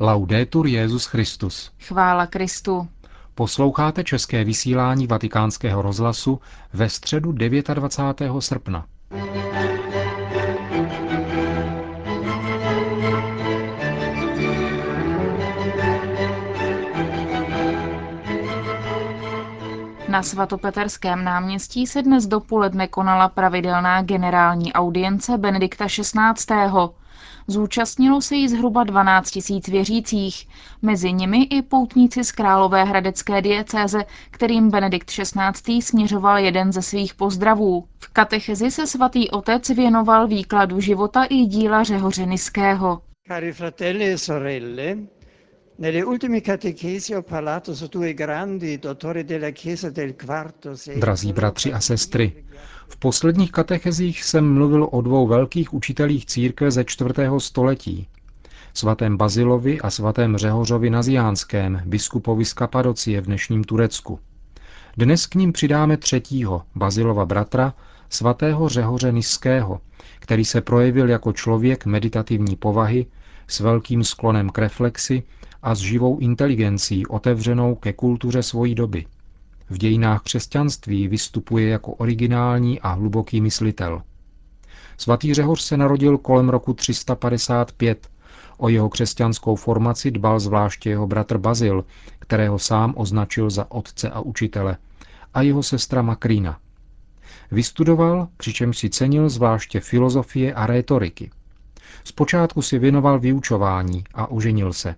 Laudetur Jezus Christus. Chvála Kristu. Posloucháte české vysílání Vatikánského rozhlasu ve středu 29. srpna. Na svatopeterském náměstí se dnes dopoledne konala pravidelná generální audience Benedikta XVI. Zúčastnilo se jí zhruba 12 tisíc věřících, mezi nimi i poutníci z Králové hradecké diecéze, kterým Benedikt XVI. směřoval jeden ze svých pozdravů. V katechezi se svatý otec věnoval výkladu života i díla Řehoře Niského. Cari fratelli e sorelle, nelle ultime catechesi ho parlato su due grandi dottori della Chiesa del quarto. Drazí bratři a sestry, v posledních katechezích jsem mluvil o dvou velkých učitelích církve ze čtvrtého století. Svatém Bazilovi a svatém Řehořovi Naziánském, biskupovi z Kapadocie v dnešním Turecku. Dnes k ním přidáme třetího, Bazilova bratra, svatého Řehoře Niského, který se projevil jako člověk meditativní povahy, s velkým sklonem k reflexi a s živou inteligencí otevřenou ke kultuře svojí doby. V dějinách křesťanství vystupuje jako originální a hluboký myslitel. Svatý Řehoř se narodil kolem roku 355. O jeho křesťanskou formaci dbal zvláště jeho bratr Bazil, kterého sám označil za otce a učitele, a jeho sestra Makrýna. Vystudoval, přičemž si cenil zvláště filozofie a rétoriky. Zpočátku si věnoval vyučování a uženil se.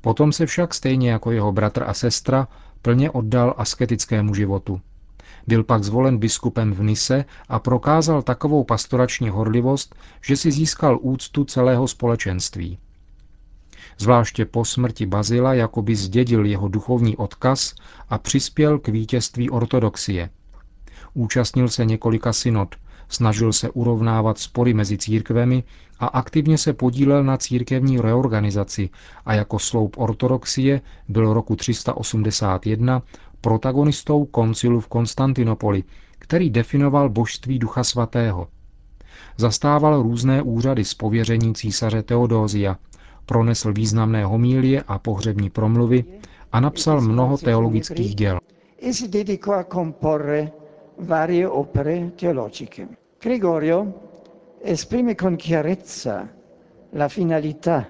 Potom se však stejně jako jeho bratr a sestra plně oddal asketickému životu. Byl pak zvolen biskupem v Nise a prokázal takovou pastorační horlivost, že si získal úctu celého společenství. Zvláště po smrti Bazila jakoby zdědil jeho duchovní odkaz a přispěl k vítězství ortodoxie. Účastnil se několika synod, snažil se urovnávat spory mezi církvemi a aktivně se podílel na církevní reorganizaci a jako sloup ortodoxie byl roku 381 protagonistou koncilu v Konstantinopoli, který definoval božství Ducha Svatého. Zastával různé úřady z pověření císaře Teodózia, pronesl významné homílie a pohřební promluvy a napsal mnoho teologických děl. Varie opere teologiche. Gregorio esprime con chiarezza la finalità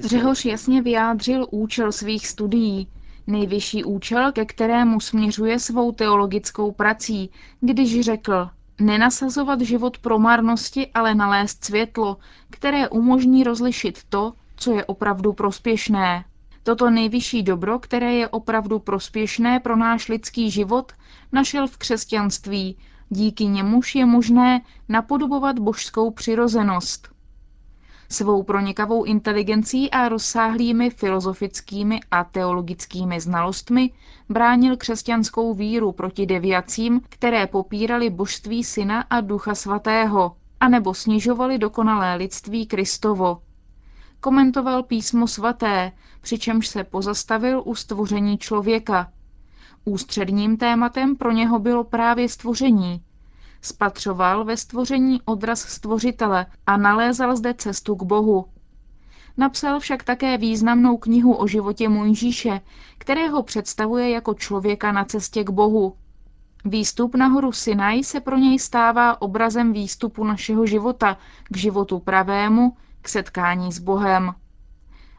Řehoř jasně vyjádřil účel svých studií, nejvyšší účel, ke kterému směřuje svou teologickou prací, když řekl, nenasazovat život pro marnosti, ale nalézt světlo, které umožní rozlišit to, co je opravdu prospěšné. Toto nejvyšší dobro, které je opravdu prospěšné pro náš lidský život, našel v křesťanství, díky němuž je možné napodobovat božskou přirozenost. Svou pronikavou inteligencí a rozsáhlými filozofickými a teologickými znalostmi bránil křesťanskou víru proti deviacím, které popírali božství syna a ducha svatého, anebo snižovali dokonalé lidství Kristovo. Komentoval písmo svaté, přičemž se pozastavil u stvoření člověka. Ústředním tématem pro něho bylo právě stvoření. Spatřoval ve stvoření odraz stvořitele a nalézal zde cestu k Bohu. Napsal však také významnou knihu o životě Mojžíše, kterého představuje jako člověka na cestě k Bohu. Výstup na horu Sinaj se pro něj stává obrazem výstupu našeho života k životu pravému, k setkání s Bohem.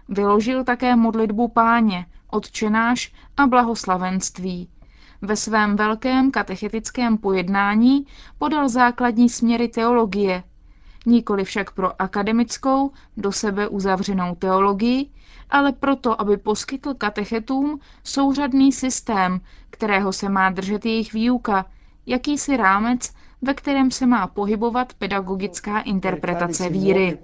Vyložil také modlitbu páně, odčenáš a blahoslavenství. Ve svém velkém katechetickém pojednání podal základní směry teologie, nikoli však pro akademickou, do sebe uzavřenou teologii, ale proto, aby poskytl katechetům souřadný systém, kterého se má držet jejich výuka, jakýsi rámec, ve kterém se má pohybovat pedagogická interpretace víry.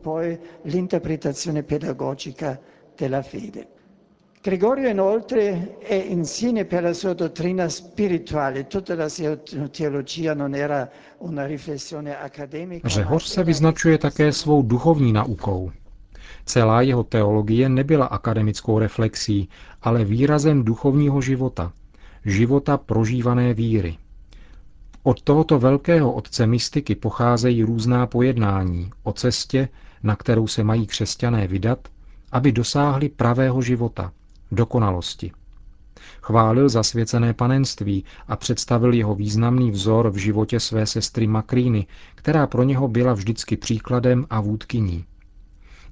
Gregorio inoltre è insigne per la sua dottrina spirituale, tutta la sua teologia non era una riflessione accademica. Řehoř se vyznačuje také svou duchovní naukou. Celá jeho teologie nebyla akademickou reflexí, ale výrazem duchovního života, života prožívané víry. Od tohoto velkého otce mystiky pocházejí různá pojednání o cestě, na kterou se mají křesťané vydat aby dosáhli pravého života, dokonalosti. Chválil zasvěcené panenství a představil jeho významný vzor v životě své sestry Makríny, která pro něho byla vždycky příkladem a vůdkyní.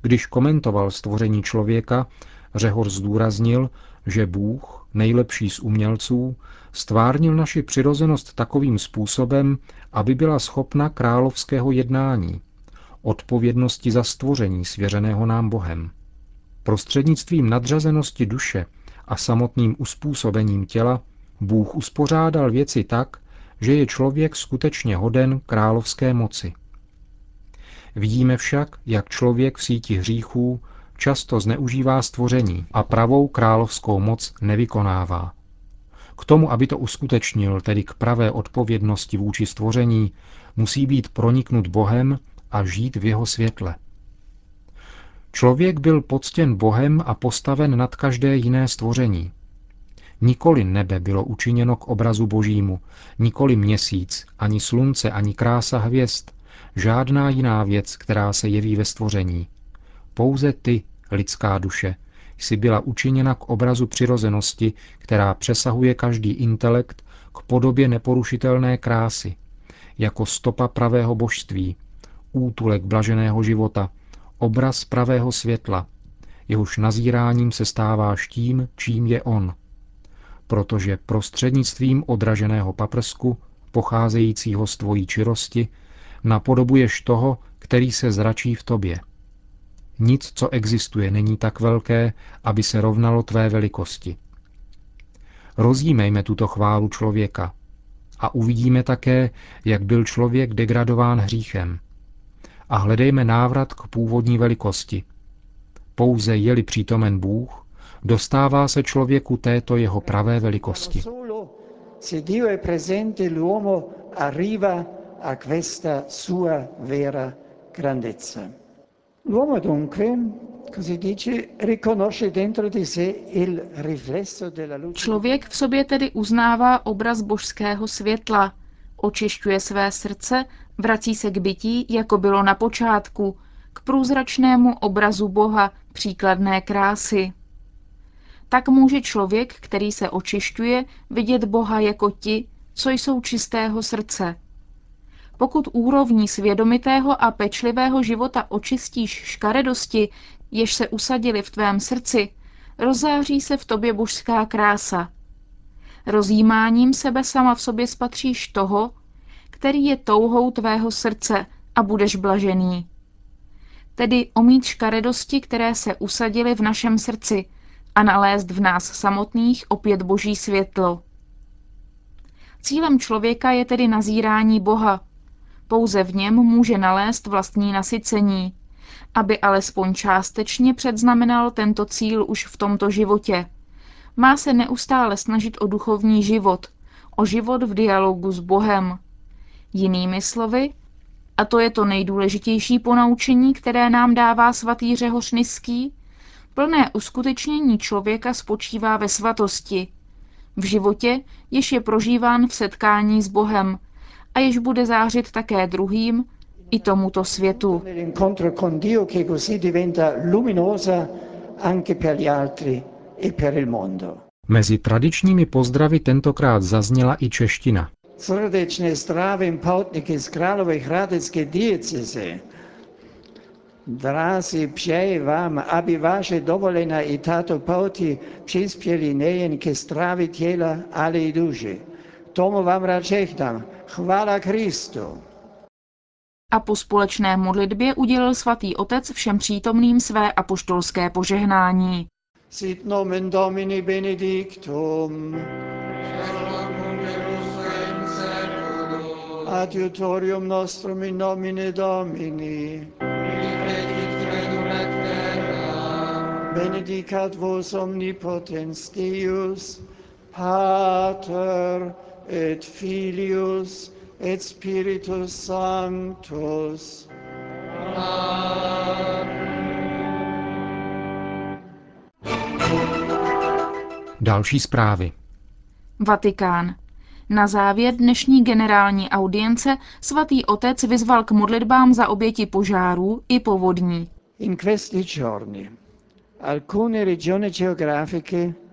Když komentoval stvoření člověka, Řehor zdůraznil, že Bůh, nejlepší z umělců, stvárnil naši přirozenost takovým způsobem, aby byla schopna královského jednání, odpovědnosti za stvoření svěřeného nám Bohem. Prostřednictvím nadřazenosti duše a samotným uspůsobením těla Bůh uspořádal věci tak, že je člověk skutečně hoden královské moci. Vidíme však, jak člověk v síti hříchů často zneužívá stvoření a pravou královskou moc nevykonává. K tomu, aby to uskutečnil, tedy k pravé odpovědnosti vůči stvoření, musí být proniknut Bohem a žít v jeho světle. Člověk byl poctěn Bohem a postaven nad každé jiné stvoření. Nikoli nebe bylo učiněno k obrazu božímu, nikoli měsíc, ani slunce, ani krása hvězd, žádná jiná věc, která se jeví ve stvoření. Pouze ty, lidská duše, jsi byla učiněna k obrazu přirozenosti, která přesahuje každý intelekt k podobě neporušitelné krásy, jako stopa pravého božství, útulek blaženého života, obraz pravého světla, jehož nazíráním se stáváš tím, čím je on. Protože prostřednictvím odraženého paprsku, pocházejícího z tvojí čirosti, napodobuješ toho, který se zračí v tobě. Nic, co existuje, není tak velké, aby se rovnalo tvé velikosti. Rozjímejme tuto chválu člověka a uvidíme také, jak byl člověk degradován hříchem – a hledejme návrat k původní velikosti. Pouze je-li přítomen Bůh, dostává se člověku této jeho pravé velikosti. Arriva a questa sua vera grandezza. L'uomo dunque, così dice, riconosce dentro di sé il riflesso della luce. Člověk v sobě tedy uznává obraz božského světla, očišťuje své srdce Vrací se k bytí, jako bylo na počátku, k průzračnému obrazu Boha, příkladné krásy. Tak může člověk, který se očišťuje, vidět Boha jako ti, co jsou čistého srdce. Pokud úrovní svědomitého a pečlivého života očistíš škaredosti, jež se usadili v tvém srdci, rozáří se v tobě božská krása. Rozjímáním sebe sama v sobě spatříš toho, který je touhou tvého srdce a budeš blažený. Tedy omít škaredosti, které se usadily v našem srdci a nalézt v nás samotných opět boží světlo. Cílem člověka je tedy nazírání Boha. Pouze v něm může nalézt vlastní nasycení, aby alespoň částečně předznamenal tento cíl už v tomto životě. Má se neustále snažit o duchovní život, o život v dialogu s Bohem, Jinými slovy, a to je to nejdůležitější ponaučení, které nám dává svatý Řehoř plné uskutečnění člověka spočívá ve svatosti, v životě, jež je prožíván v setkání s Bohem a jež bude zářit také druhým i tomuto světu. Mezi tradičními pozdravy tentokrát zazněla i čeština srdečné zdravím poutníky z Královy hradecké dieceze. Drazí, přeji vám, aby vaše dovolená i tato pouty přispěli nejen ke zdraví těla, ale i duše. Tomu vám rád žehnám. Chvála Kristu. A po společné modlitbě udělil svatý otec všem přítomným své apoštolské požehnání. Sit nomen Domini benedictum. adiutorium nostrum in nomine Domini. Benedicat vos omnipotens Deus, Pater et Filius et Spiritus Sanctus. Další zprávy. Vatikán. Na závěr dnešní generální audience svatý otec vyzval k modlitbám za oběti požárů i povodní. In questi giorni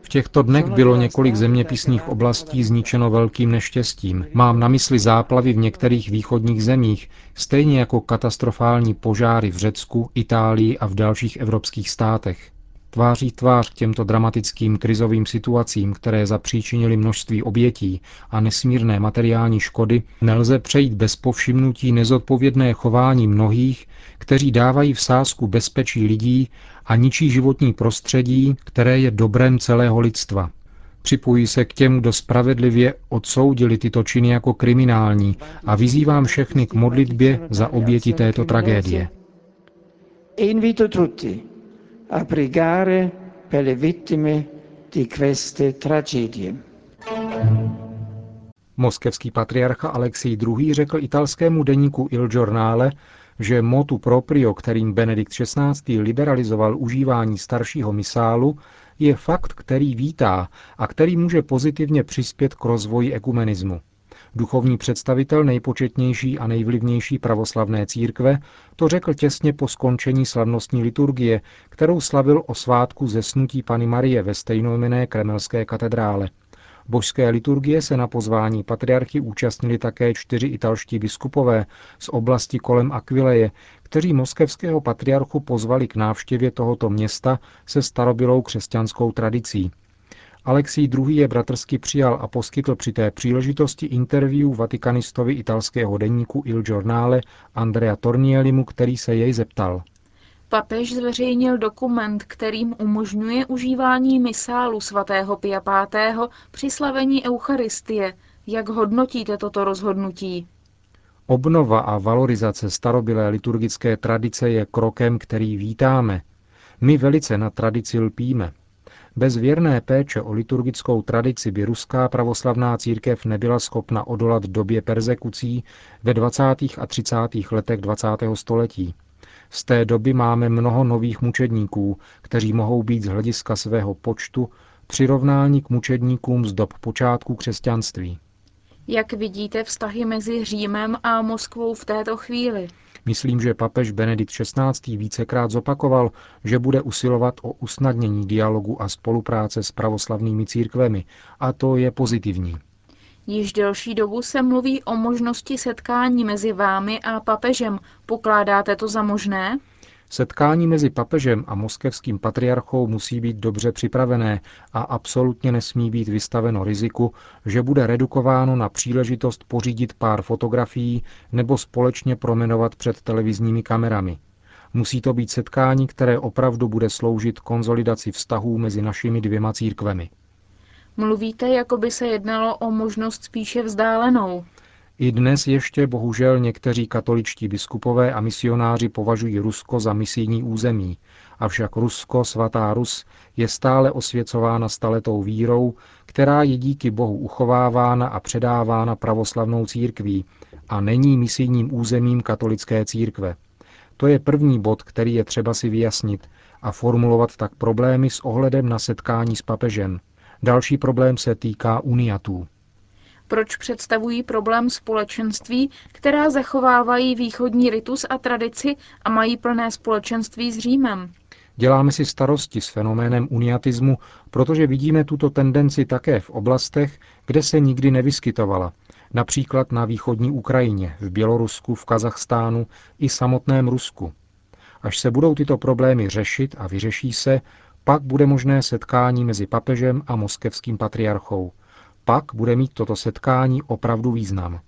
v těchto dnech bylo několik zeměpisných oblastí zničeno velkým neštěstím. Mám na mysli záplavy v některých východních zemích, stejně jako katastrofální požáry v Řecku, Itálii a v dalších evropských státech. Tváří tvář těmto dramatickým krizovým situacím, které zapříčinily množství obětí a nesmírné materiální škody, nelze přejít bez povšimnutí nezodpovědné chování mnohých, kteří dávají v sázku bezpečí lidí a ničí životní prostředí, které je dobrem celého lidstva. Připojí se k těm, kdo spravedlivě odsoudili tyto činy jako kriminální a vyzývám všechny k modlitbě za oběti této tragédie. invito tutti a pregare per le vittime di queste tragedie. Moskevský patriarcha Alexij II. řekl italskému deníku Il Giornale, že motu proprio, kterým Benedikt XVI. liberalizoval užívání staršího misálu, je fakt, který vítá a který může pozitivně přispět k rozvoji ekumenismu. Duchovní představitel nejpočetnější a nejvlivnější pravoslavné církve to řekl těsně po skončení slavnostní liturgie, kterou slavil o svátku zesnutí Pany Marie ve stejnojmené kremelské katedrále. Božské liturgie se na pozvání patriarchy účastnili také čtyři italští biskupové z oblasti kolem Aquileje, kteří moskevského patriarchu pozvali k návštěvě tohoto města se starobylou křesťanskou tradicí. Alexij II. je bratrsky přijal a poskytl při té příležitosti interview vatikanistovi italského deníku Il Giornale Andrea Tornielimu, který se jej zeptal. Papež zveřejnil dokument, kterým umožňuje užívání misálu svatého Pia V. při slavení Eucharistie. Jak hodnotíte toto rozhodnutí? Obnova a valorizace starobylé liturgické tradice je krokem, který vítáme. My velice na tradici lpíme. Bez věrné péče o liturgickou tradici by ruská pravoslavná církev nebyla schopna odolat době persekucí ve 20. a 30. letech 20. století. Z té doby máme mnoho nových mučedníků, kteří mohou být z hlediska svého počtu přirovnáni k mučedníkům z dob počátku křesťanství. Jak vidíte vztahy mezi Římem a Moskvou v této chvíli? Myslím, že papež Benedikt XVI. vícekrát zopakoval, že bude usilovat o usnadnění dialogu a spolupráce s pravoslavnými církvemi, a to je pozitivní. Již delší dobu se mluví o možnosti setkání mezi vámi a papežem. Pokládáte to za možné? Setkání mezi papežem a moskevským patriarchou musí být dobře připravené a absolutně nesmí být vystaveno riziku, že bude redukováno na příležitost pořídit pár fotografií nebo společně promenovat před televizními kamerami. Musí to být setkání, které opravdu bude sloužit konzolidaci vztahů mezi našimi dvěma církvemi. Mluvíte, jako by se jednalo o možnost spíše vzdálenou. I dnes ještě bohužel někteří katoličtí biskupové a misionáři považují Rusko za misijní území, avšak Rusko, svatá Rus, je stále osvěcována staletou vírou, která je díky Bohu uchovávána a předávána pravoslavnou církví a není misijním územím katolické církve. To je první bod, který je třeba si vyjasnit a formulovat tak problémy s ohledem na setkání s papežem. Další problém se týká uniatů. Proč představují problém společenství, která zachovávají východní ritus a tradici a mají plné společenství s Římem? Děláme si starosti s fenoménem uniatismu, protože vidíme tuto tendenci také v oblastech, kde se nikdy nevyskytovala, například na východní Ukrajině, v Bělorusku, v Kazachstánu i samotném Rusku. Až se budou tyto problémy řešit a vyřeší se, pak bude možné setkání mezi papežem a moskevským patriarchou. Pak bude mít toto setkání opravdu význam.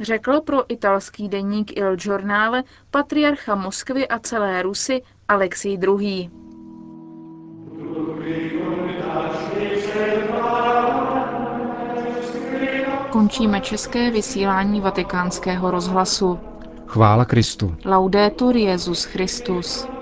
Řekl pro italský deník Il Giornale patriarcha Moskvy a celé Rusy Alexij II. Končíme české vysílání vatikánského rozhlasu. Chvála Kristu. Laudetur Jezus Christus.